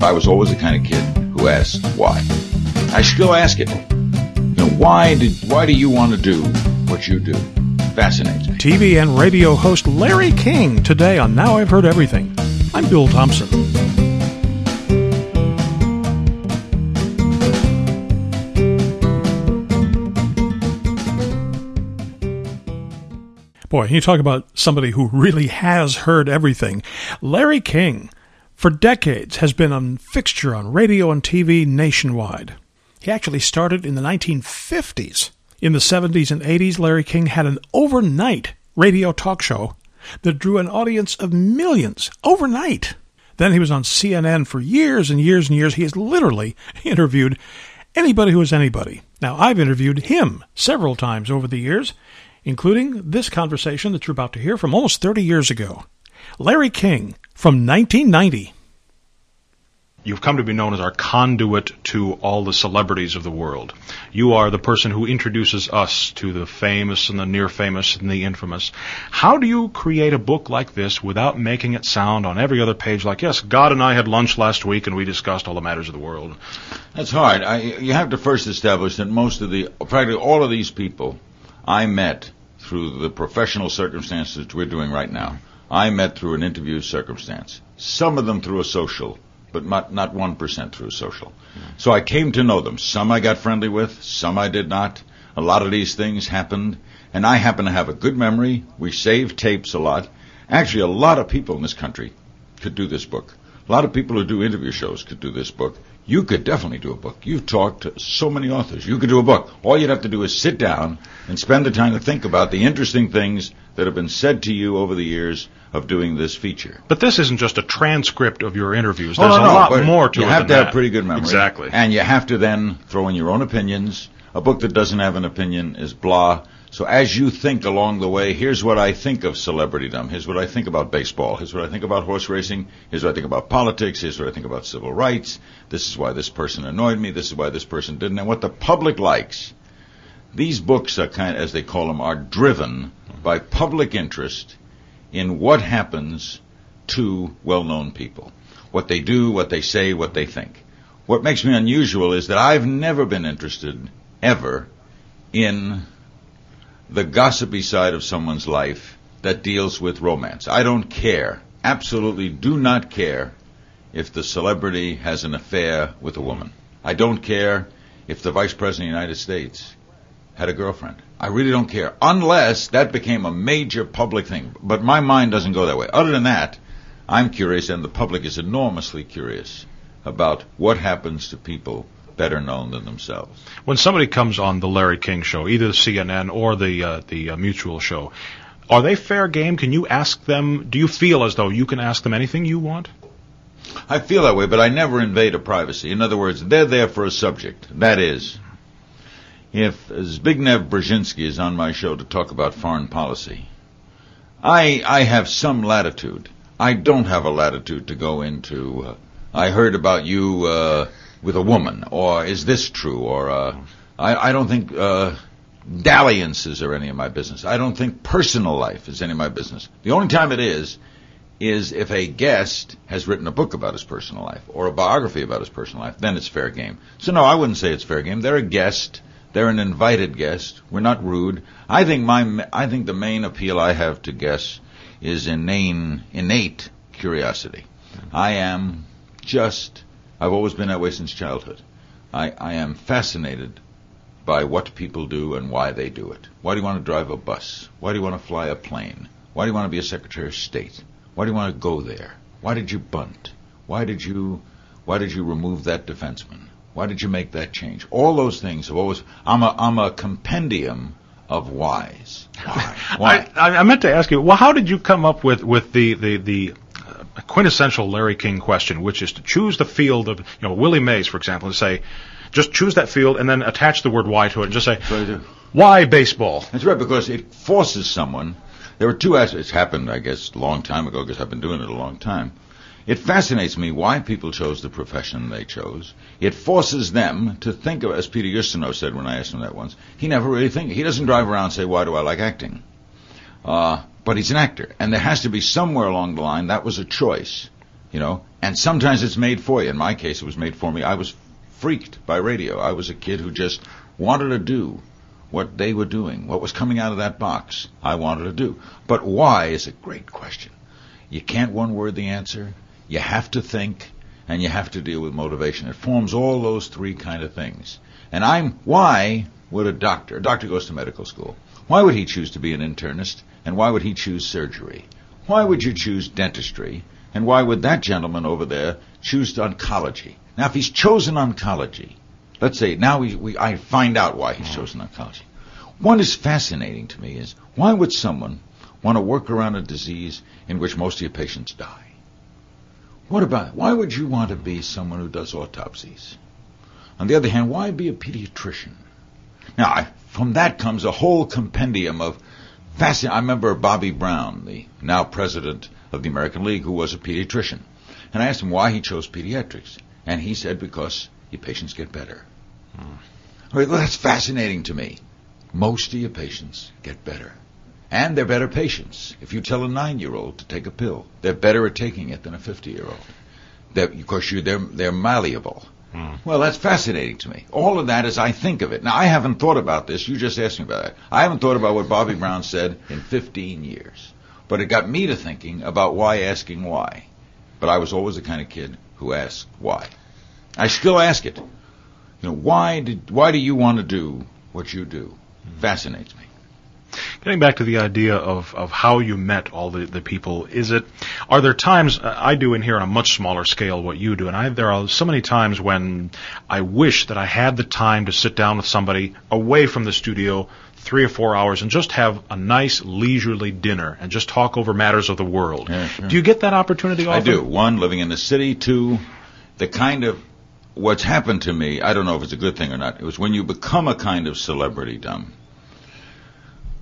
I was always the kind of kid who asked why. I still ask it. You know, why did why do you want to do what you do? Fascinates me. TV and radio host Larry King today on Now I've Heard Everything. I'm Bill Thompson. Boy, you talk about somebody who really has heard everything. Larry King, for decades, has been a fixture on radio and TV nationwide. He actually started in the 1950s. In the 70s and 80s, Larry King had an overnight radio talk show that drew an audience of millions overnight. Then he was on CNN for years and years and years. He has literally interviewed anybody who is anybody. Now, I've interviewed him several times over the years, including this conversation that you're about to hear from almost 30 years ago. Larry King from 1990. You've come to be known as our conduit to all the celebrities of the world. You are the person who introduces us to the famous and the near famous and the infamous. How do you create a book like this without making it sound on every other page like, yes, God and I had lunch last week and we discussed all the matters of the world? That's hard. I, you have to first establish that most of the, practically all of these people I met through the professional circumstances we're doing right now. I met through an interview circumstance. Some of them through a social, but not not one percent through a social. So I came to know them. Some I got friendly with, some I did not. A lot of these things happened, and I happen to have a good memory. We save tapes a lot. Actually, a lot of people in this country could do this book. A lot of people who do interview shows could do this book. You could definitely do a book. You've talked to so many authors. You could do a book. All you'd have to do is sit down and spend the time to think about the interesting things that have been said to you over the years of doing this feature. But this isn't just a transcript of your interviews. Oh, There's no, a no, lot more to you it You have to that. have pretty good memory. Exactly. And you have to then throw in your own opinions. A book that doesn't have an opinion is blah. So as you think along the way, here's what I think of celebritydom. Here's what I think about baseball. Here's what I think about horse racing. Here's what I think about politics. Here's what I think about civil rights. This is why this person annoyed me. This is why this person didn't. And what the public likes. These books are kind, as they call them, are driven by public interest in what happens to well-known people, what they do, what they say, what they think. What makes me unusual is that I've never been interested ever in the gossipy side of someone's life that deals with romance. I don't care, absolutely do not care if the celebrity has an affair with a woman. I don't care if the Vice President of the United States had a girlfriend. I really don't care, unless that became a major public thing. But my mind doesn't go that way. Other than that, I'm curious, and the public is enormously curious about what happens to people better known than themselves. When somebody comes on the Larry King show, either the CNN or the uh, the uh, Mutual show, are they fair game? Can you ask them? Do you feel as though you can ask them anything you want? I feel that way, but I never invade a privacy. In other words, they're there for a subject. That is, if Zbigniew Brzezinski is on my show to talk about foreign policy, I I have some latitude. I don't have a latitude to go into. Uh, I heard about you uh, with a woman, or is this true? Or uh, I I don't think uh, dalliances are any of my business. I don't think personal life is any of my business. The only time it is is if a guest has written a book about his personal life or a biography about his personal life, then it's fair game. So no, I wouldn't say it's fair game. They're a guest. They're an invited guest. We're not rude. I think my I think the main appeal I have to guests is inane, innate curiosity. Mm-hmm. I am just I've always been that way since childhood. I, I am fascinated by what people do and why they do it. Why do you want to drive a bus? Why do you want to fly a plane? Why do you want to be a Secretary of State? Why do you want to go there? Why did you bunt? Why did you why did you remove that defenseman? Why did you make that change? All those things have always I'm a I'm a compendium of whys. Why? Why? I, I meant to ask you. Well, how did you come up with with the the the uh, quintessential Larry King question, which is to choose the field of you know Willie Mays, for example, and say, just choose that field and then attach the word "why" to it, and just say, That's what I do. "Why baseball?" That's right, because it forces someone. There were two aspects. It's happened, I guess, a long time ago, because I've been doing it a long time. It fascinates me why people chose the profession they chose. It forces them to think of, as Peter Ustinov said when I asked him that once, he never really think. He doesn't drive around and say, why do I like acting? Uh, but he's an actor. And there has to be somewhere along the line, that was a choice. You know, and sometimes it's made for you. In my case, it was made for me. I was freaked by radio. I was a kid who just wanted to do what they were doing, what was coming out of that box. I wanted to do. But why is a great question. You can't one word the answer. You have to think, and you have to deal with motivation. It forms all those three kind of things. And I'm why would a doctor, a doctor goes to medical school, why would he choose to be an internist, and why would he choose surgery? Why would you choose dentistry, and why would that gentleman over there choose oncology? Now, if he's chosen oncology, let's say now we, we I find out why he's chosen oncology. One is fascinating to me is why would someone want to work around a disease in which most of your patients die? What about why would you want to be someone who does autopsies? On the other hand, why be a pediatrician? Now, I, from that comes a whole compendium of fascinating. I remember Bobby Brown, the now president of the American League, who was a pediatrician, and I asked him why he chose pediatrics, and he said because your patients get better. Hmm. Well, that's fascinating to me. Most of your patients get better. And they're better patients. If you tell a nine-year-old to take a pill, they're better at taking it than a 50-year-old. Because you, they're, they're malleable. Hmm. Well, that's fascinating to me. All of that as I think of it. Now, I haven't thought about this. You just asked me about it. I haven't thought about what Bobby Brown said in 15 years. But it got me to thinking about why asking why. But I was always the kind of kid who asked why. I still ask it. You know, why did why do you want to do what you do? Fascinates me. Getting back to the idea of, of how you met all the, the people, is it, are there times, uh, I do in here on a much smaller scale what you do, and I, there are so many times when I wish that I had the time to sit down with somebody away from the studio three or four hours and just have a nice leisurely dinner and just talk over matters of the world. Yeah, sure. Do you get that opportunity often? I do. One, living in the city. Two, the kind of what's happened to me, I don't know if it's a good thing or not. It was when you become a kind of celebrity, dumb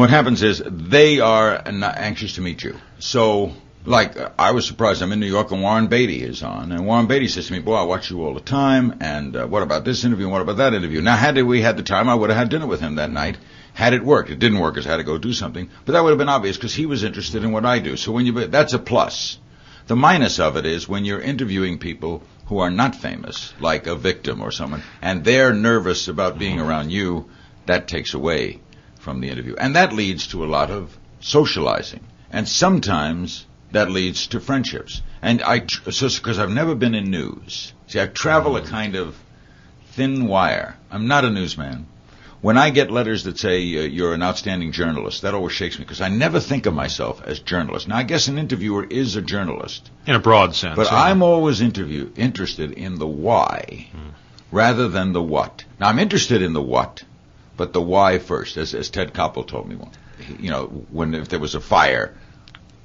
what happens is they are anxious to meet you. So, like, I was surprised. I'm in New York and Warren Beatty is on, and Warren Beatty says to me, "Boy, I watch you all the time. And uh, what about this interview? And what about that interview?" Now, had we had the time, I would have had dinner with him that night. Had it worked, it didn't work, because I had to go do something. But that would have been obvious because he was interested in what I do. So when you, that's a plus. The minus of it is when you're interviewing people who are not famous, like a victim or someone, and they're nervous about being around you, that takes away from the interview. And that leads to a lot of socializing. And sometimes that leads to friendships. And I, because I've never been in news. See, I travel a kind of thin wire. I'm not a newsman. When I get letters that say uh, you're an outstanding journalist, that always shakes me because I never think of myself as journalist. Now, I guess an interviewer is a journalist in a broad sense. But yeah. I'm always interview interested in the why hmm. rather than the what. Now, I'm interested in the what but the why first, as, as Ted Koppel told me. once. You know, when if there was a fire,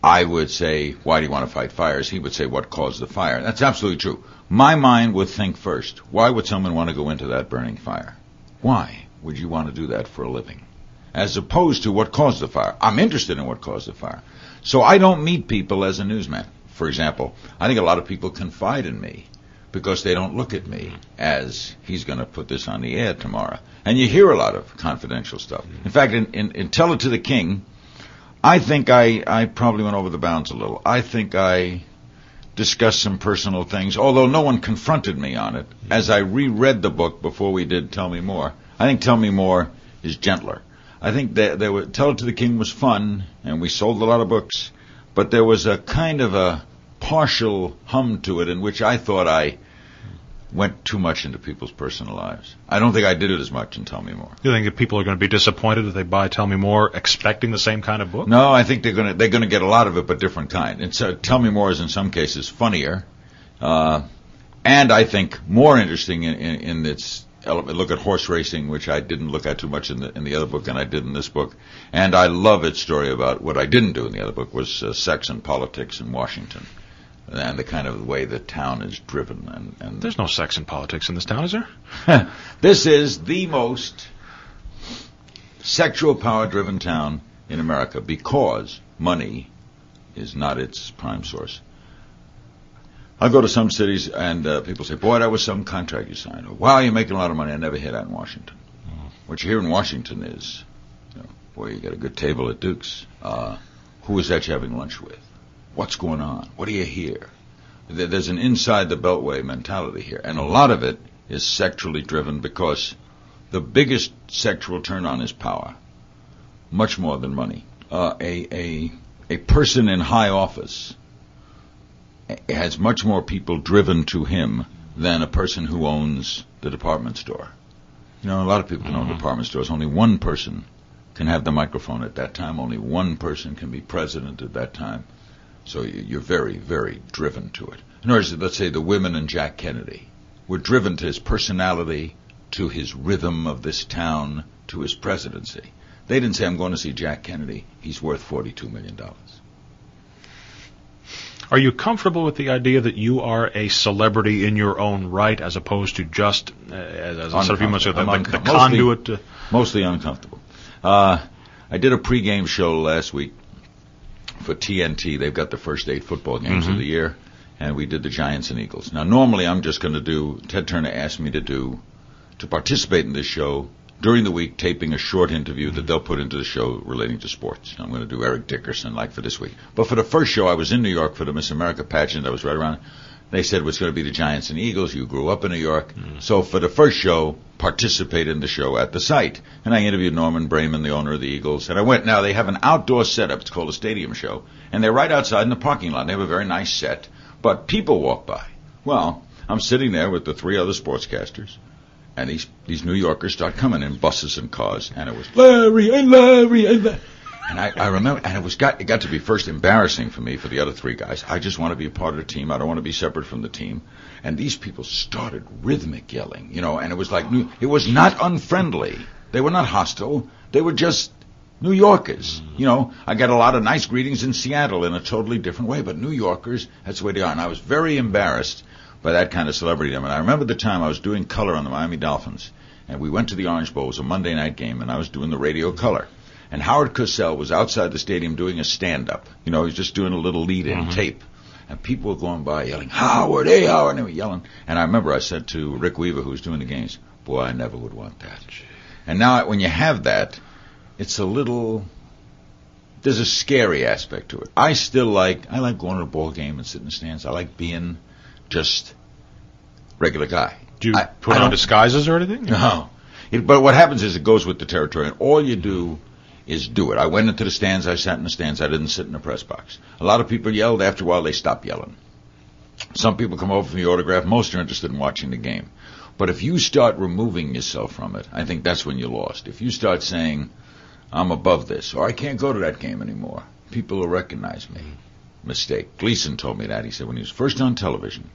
I would say, why do you want to fight fires? He would say, what caused the fire? That's absolutely true. My mind would think first, why would someone want to go into that burning fire? Why would you want to do that for a living? As opposed to what caused the fire. I'm interested in what caused the fire. So I don't meet people as a newsman. For example, I think a lot of people confide in me because they don't look at me as he's going to put this on the air tomorrow. And you hear a lot of confidential stuff. In fact, in, in, in Tell It to the King, I think I, I probably went over the bounds a little. I think I discussed some personal things, although no one confronted me on it. As I reread the book before we did Tell Me More, I think Tell Me More is gentler. I think that there were, Tell It to the King was fun, and we sold a lot of books, but there was a kind of a partial hum to it in which I thought I went too much into people's personal lives. I don't think I did it as much in Tell Me More. You think that people are going to be disappointed if they buy Tell Me More expecting the same kind of book? No, I think they're going to they're going to get a lot of it, but different kind. And so Tell Me More is in some cases funnier, uh, and I think more interesting in, in, in its element. Look at horse racing, which I didn't look at too much in the in the other book, and I did in this book. And I love its story about what I didn't do in the other book was uh, sex and politics in Washington and the kind of way the town is driven. And, and there's no sex in politics in this town, is there? this is the most sexual power-driven town in America because money is not its prime source. I go to some cities and uh, people say, "Boy, that was some contract you signed." Or, wow, you're making a lot of money. I never hear that in Washington. Mm. What you hear in Washington is, you know, boy, you got a good table at Duke's. Uh, who is that you're having lunch with? What's going on? What do you hear? There's an inside the beltway mentality here, and a lot of it is sexually driven because the biggest sexual turn on is power, much more than money. Uh, a a a person in high office has much more people driven to him than a person who owns the department store. You know, a lot of people can own Mm-hmm. department stores. Only one person can have the microphone at that time. Only one person can be president at that time. So you- you're very, very driven to it. In other words, let's say the women and Jack Kennedy were driven to his personality, to his rhythm of this town, to his presidency. They didn't say, I'm going to see Jack Kennedy. He's worth $42 million. Are you comfortable with the idea that you are a celebrity in your own right, as opposed to just, uh, as, I said a few months ago, the, the, the mostly- conduit? To, Mostly uncomfortable. Uh, I did a pregame show last week for TNT. They've got the first eight football games of mm-hmm. the year, and we did the Giants and Eagles. Now, normally I'm just going to do. Ted Turner asked me to do to participate in this show during the week, taping a short interview that mm-hmm. they'll put into the show relating to sports. I'm going to do Eric Dickerson like for this week. But for the first show, I was in New York for the Miss America pageant. I was right around. They said it was going to be the Giants and Eagles. You grew up in New York, so for the first show, participate in the show at the site. And I interviewed Norman Braman, the owner of the Eagles, and I went. Now they have an outdoor setup. It's called a stadium show, and they're right outside in the parking lot. They have a very nice set, but people walk by. Well, I'm sitting there with the three other sportscasters, and these these New Yorkers start coming in buses and cars, and it was Larry and Larry and Larry. And I, I remember, and it was got it got to be first embarrassing for me for the other three guys. I just want to be a part of the team. I don't want to be separate from the team. And these people started rhythmic yelling, you know, and it was like new, it was not unfriendly. They were not hostile. They were just New Yorkers. Mm-hmm. You know, I got a lot of nice greetings in Seattle in a totally different way, but New Yorkers, that's the way they are. And I was very embarrassed by that kind of celebrity. And I remember the time I was doing color on the Miami Dolphins, and we went to the Orange Bowl. It was a Monday night game, and I was doing the radio color. And Howard Cosell was outside the stadium doing a stand-up. You know, he was just doing a little lead-in mm-hmm. tape. And people were going by yelling, Howard, hey, Howard, and they were yelling. And I remember I said to Rick Weaver, who was doing the games, boy, I never would want that. And now when you have that, it's a little, there's a scary aspect to it. I still like, I like going to a ball game and sitting in the stands. I like being just regular guy. do you I- put I on disguises or anything? no. It, but what happens is it goes with the territory, and all you do is do it. I went into the stands, I sat in the stands, I didn't sit in the press box. A lot of people yelled. After a while, they stopped yelling. Some people come over for the autograph. Most are interested in watching the game. But if you start removing yourself from it, I think that's when you're lost. If you start saying, I'm above this, or I can't go to that game anymore, people will recognize me. Mistake. Gleason told me that. He said when he was first on television,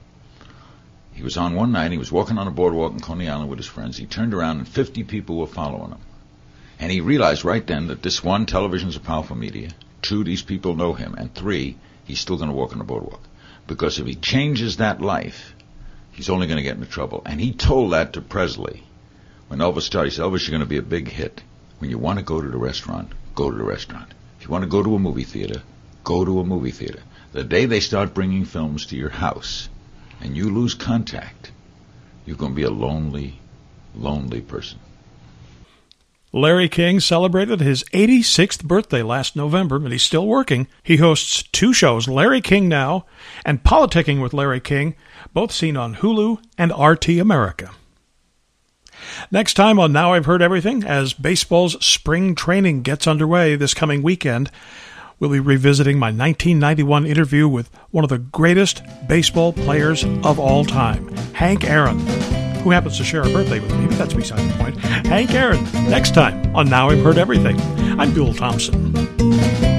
he was on one night, he was walking on a boardwalk in Coney Island with his friends. He turned around and 50 people were following him. And he realized right then that this one, television's a powerful media. Two, these people know him. And three, he's still going to walk on the boardwalk. Because if he changes that life, he's only going to get into trouble. And he told that to Presley. When Elvis started, he said, Elvis, you're going to be a big hit. When you want to go to the restaurant, go to the restaurant. If you want to go to a movie theater, go to a movie theater. The day they start bringing films to your house and you lose contact, you're going to be a lonely, lonely person. Larry King celebrated his 86th birthday last November, but he's still working. He hosts two shows, Larry King Now and Politicking with Larry King, both seen on Hulu and RT America. Next time on Now I've Heard Everything, as baseball's spring training gets underway this coming weekend, we'll be revisiting my 1991 interview with one of the greatest baseball players of all time, Hank Aaron, who happens to share a birthday with me, but that's beside the point. Hank Aaron, next time on Now I've Heard Everything. I'm Bill Thompson.